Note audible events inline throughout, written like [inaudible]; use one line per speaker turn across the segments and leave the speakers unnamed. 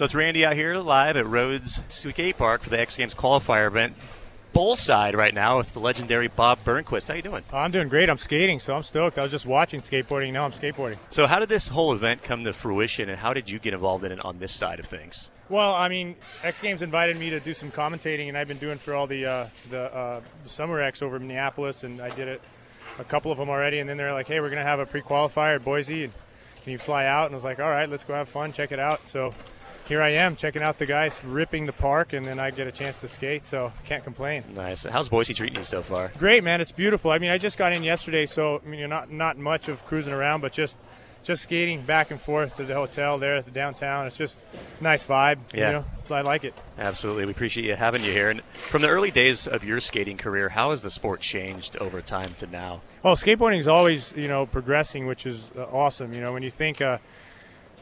So it's Randy out here live at Rhodes Skate Park for the X Games qualifier event. Bull side right now with the legendary Bob Burnquist. How you doing?
I'm doing great. I'm skating, so I'm stoked. I was just watching skateboarding. Now I'm skateboarding.
So how did this whole event come to fruition, and how did you get involved in it on this side of things?
Well, I mean, X Games invited me to do some commentating, and I've been doing for all the uh, the, uh, the Summer X over in Minneapolis, and I did it a couple of them already. And then they're like, "Hey, we're gonna have a pre-qualifier at Boise, and can you fly out?" And I was like, "All right, let's go have fun, check it out." So here I am checking out the guys ripping the park, and then I get a chance to skate, so can't complain.
Nice. How's Boise treating you so far?
Great, man. It's beautiful. I mean, I just got in yesterday, so I mean, you're not not much of cruising around, but just just skating back and forth to the hotel there at the downtown. It's just nice vibe.
Yeah.
You know, I like it.
Absolutely. We appreciate you having you here. And from the early days of your skating career, how has the sport changed over time to now?
Well, skateboarding is always, you know, progressing, which is uh, awesome. You know, when you think uh,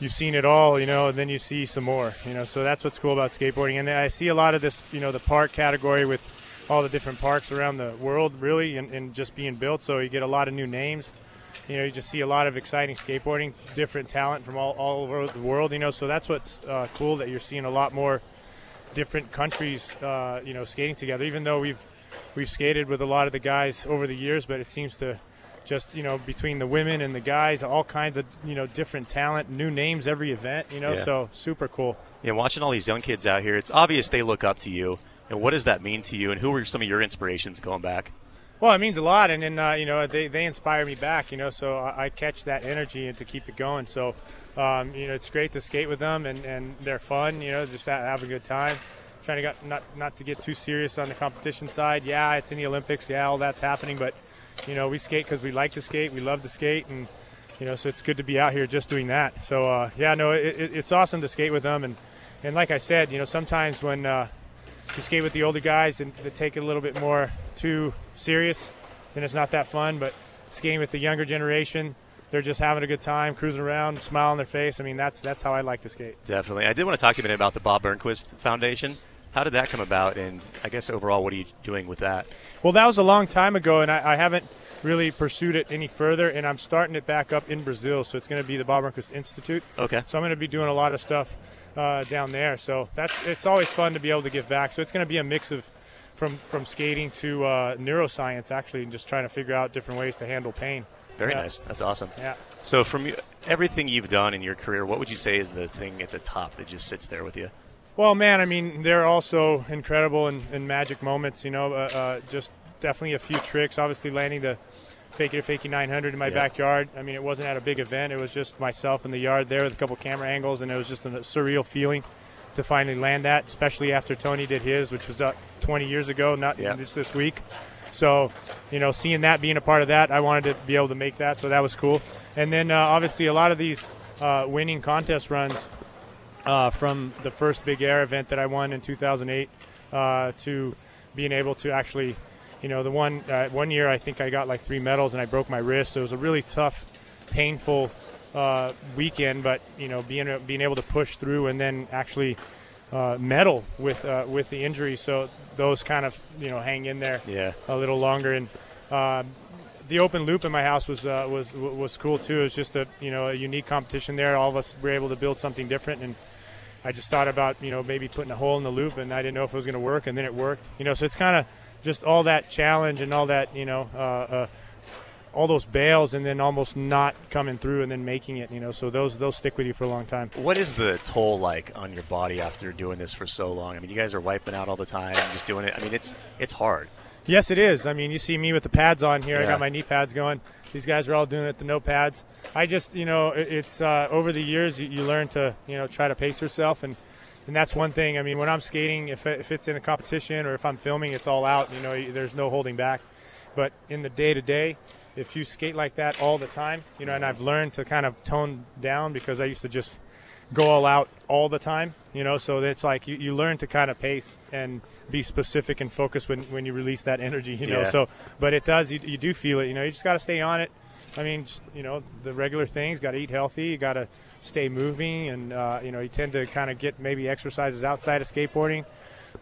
you've seen it all, you know, and then you see some more, you know. So that's what's cool about skateboarding. And I see a lot of this, you know, the park category with all the different parks around the world, really, and, and just being built. So you get a lot of new names. You know, you just see a lot of exciting skateboarding, different talent from all, all over the world, you know. So that's what's uh, cool that you're seeing a lot more different countries, uh, you know, skating together. Even though we've we've skated with a lot of the guys over the years, but it seems to just you know between the women and the guys, all kinds of you know different talent, new names every event, you know.
Yeah.
So super cool.
Yeah, watching all these young kids out here, it's obvious they look up to you. And what does that mean to you? And who were some of your inspirations going back?
Well, it means a lot, and then uh, you know they, they inspire me back. You know, so I, I catch that energy and to keep it going. So um, you know it's great to skate with them, and, and they're fun. You know, just ha- have a good time. Trying to get not not to get too serious on the competition side. Yeah, it's in the Olympics. Yeah, all that's happening, but you know we skate because we like to skate. We love to skate, and you know so it's good to be out here just doing that. So uh, yeah, no, it, it, it's awesome to skate with them, and and like I said, you know sometimes when uh, you skate with the older guys and they take it a little bit more too serious, then it's not that fun. But skating with the younger generation, they're just having a good time, cruising around, smile on their face. I mean, that's that's how I like to skate.
Definitely. I did want to talk to you a minute about the Bob Burnquist Foundation. How did that come about? And I guess overall, what are you doing with that?
Well, that was a long time ago, and I, I haven't really pursued it any further. And I'm starting it back up in Brazil, so it's going to be the Bob Burnquist Institute.
Okay.
So I'm going to be doing a lot of stuff uh, down there. So that's it's always fun to be able to give back. So it's going to be a mix of from from skating to uh, neuroscience, actually, and just trying to figure out different ways to handle pain.
Very
Yeah.
nice. That's awesome.
Yeah.
So, from everything you've done in your career, what would you say is the thing at the top that just sits there with you?
Well, man, I mean, they're also incredible and, and magic moments. You know, uh, uh, just definitely a few tricks. Obviously, landing the fake it or fakie 900 in my
Yeah.
backyard. I mean, it wasn't at a big event. It was just myself in the yard there with a couple camera angles, and it was just a surreal feeling to finally land that, especially after Tony did his, which was uh, 20 years ago, not
Yeah.
just this week. So, you know, seeing that, being a part of that, I wanted to be able to make that, so that was cool. And then uh, obviously a lot of these uh, winning contest runs uh, from the first big air event that I won in 2008 uh, to being able to actually, you know, the one uh, one year I think I got like three medals and I broke my wrist. So it was a really tough, painful uh, weekend. But you know, being being able to push through and then actually uh, medal with uh, with the injury, so those kind of you know hang in there
Yeah.
a little longer. And the open loop in my house was uh, was was cool too. It was just a you know a unique competition there. All of us were able to build something different, and I just thought about you know maybe putting a hole in the loop, and I didn't know if it was going to work, and then it worked. You know, so it's kind of just all that challenge and all that you know. Uh, uh, all those bails and then almost not coming through and then making it, you know. So those those stick with you for a long time.
What is the toll like on your body after doing this for so long? I mean, you guys are wiping out all the time, just doing it. I mean, it's it's hard.
Yes, it is. I mean, you see me with the pads on here. I got my knee pads going. These guys are all doing it, the no pads. I just, you know, it- it's uh, over the years you, you learn to, you know, try to pace yourself, and and that's one thing. I mean, when I'm skating, if if it's in a competition or if I'm filming, it's all out. You know, there's no holding back. But in the day to day, if you skate like that all the time, you know, and I've learned to kind of tone down because I used to just go all out all the time, you know. So it's like you, you learn to kind of pace and be specific and focus when, when you release that energy, you know.
Yeah.
So, but it does, you, you do feel it, you know. You just got to stay on it. I mean, just, you know, the regular things. Got to eat healthy. You got to stay moving, and uh, you know, you tend to kind of get maybe exercises outside of skateboarding.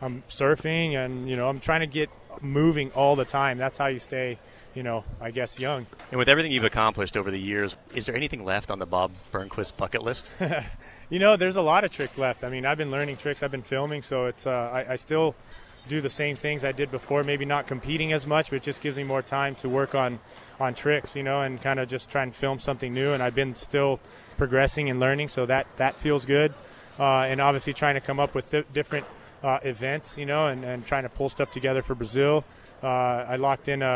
I'm surfing, and you know, I'm trying to get moving all the time. That's how you stay, you know, I guess young.
And with everything you've accomplished over the years, is there anything left on the Bob Burnquist bucket list? [laughs]
You know, there's a lot of tricks left. I mean, I've been learning tricks. I've been filming, so it's uh, I, I still do the same things I did before. Maybe not competing as much, but it just gives me more time to work on on tricks, you know, and kind of just try and film something new. And I've been still progressing and learning, so that that feels good. Uh, and obviously trying to come up with th- different uh, events, you know, and, and trying to pull stuff together for Brazil. Uh, I locked in a,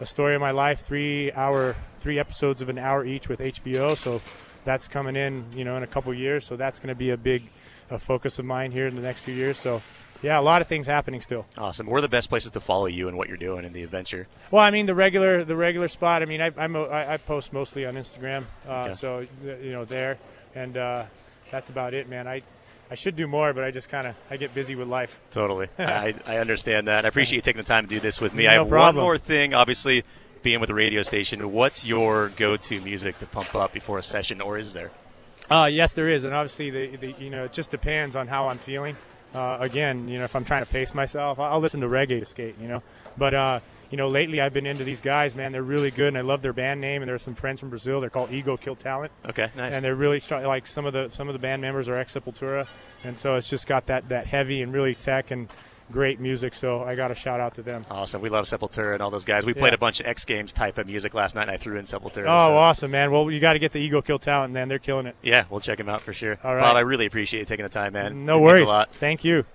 a, a story of my life, three hour, three episodes of an hour each with HBO. So that's coming in, you know, in a couple years. So that's going to be a big a focus of mine here in the next few years. So yeah, a lot of things happening still.
Awesome. Where are the best places to follow you and what you're doing in the adventure?
Well, I mean the regular the regular spot. I mean I I'm, I, I post mostly on Instagram, uh,
Okay.
so you know there, and uh, that's about it, man. I I should do more, but I just kind of I get busy with life. [laughs]
Totally. I, I understand that. I appreciate you taking the time to do this with me.
No
I have
problem.
one more thing, obviously, being with the radio station. What's your go to music to pump up before a session, or is there?
Uh, yes, there is, and obviously the, the you know it just depends on how I'm feeling. Uh, again, you know, if I'm trying to pace myself, I'll listen to reggae to skate. You know, but uh, you know, lately I've been into these guys, man. They're really good, and I love their band name. And there's some friends from Brazil. They're called Ego Kill Talent.
Okay, nice.
and they're really strong. Like some of the some of the band members are ex Sepultura, and so it's just got that that heavy and really tech and great music. So I got a shout out to them.
Awesome. We love Sepultura and all those guys. We played a bunch of X Games type of music last night, and I threw in Sepultura.
Oh,
so-
awesome, man! Well, you got to get the Ego Kill Talent, man. They're killing it.
Yeah, we'll check them out for sure.
All right.
Bob, I really appreciate you taking the time, man.
No
It
worries.
A lot.
Thank you.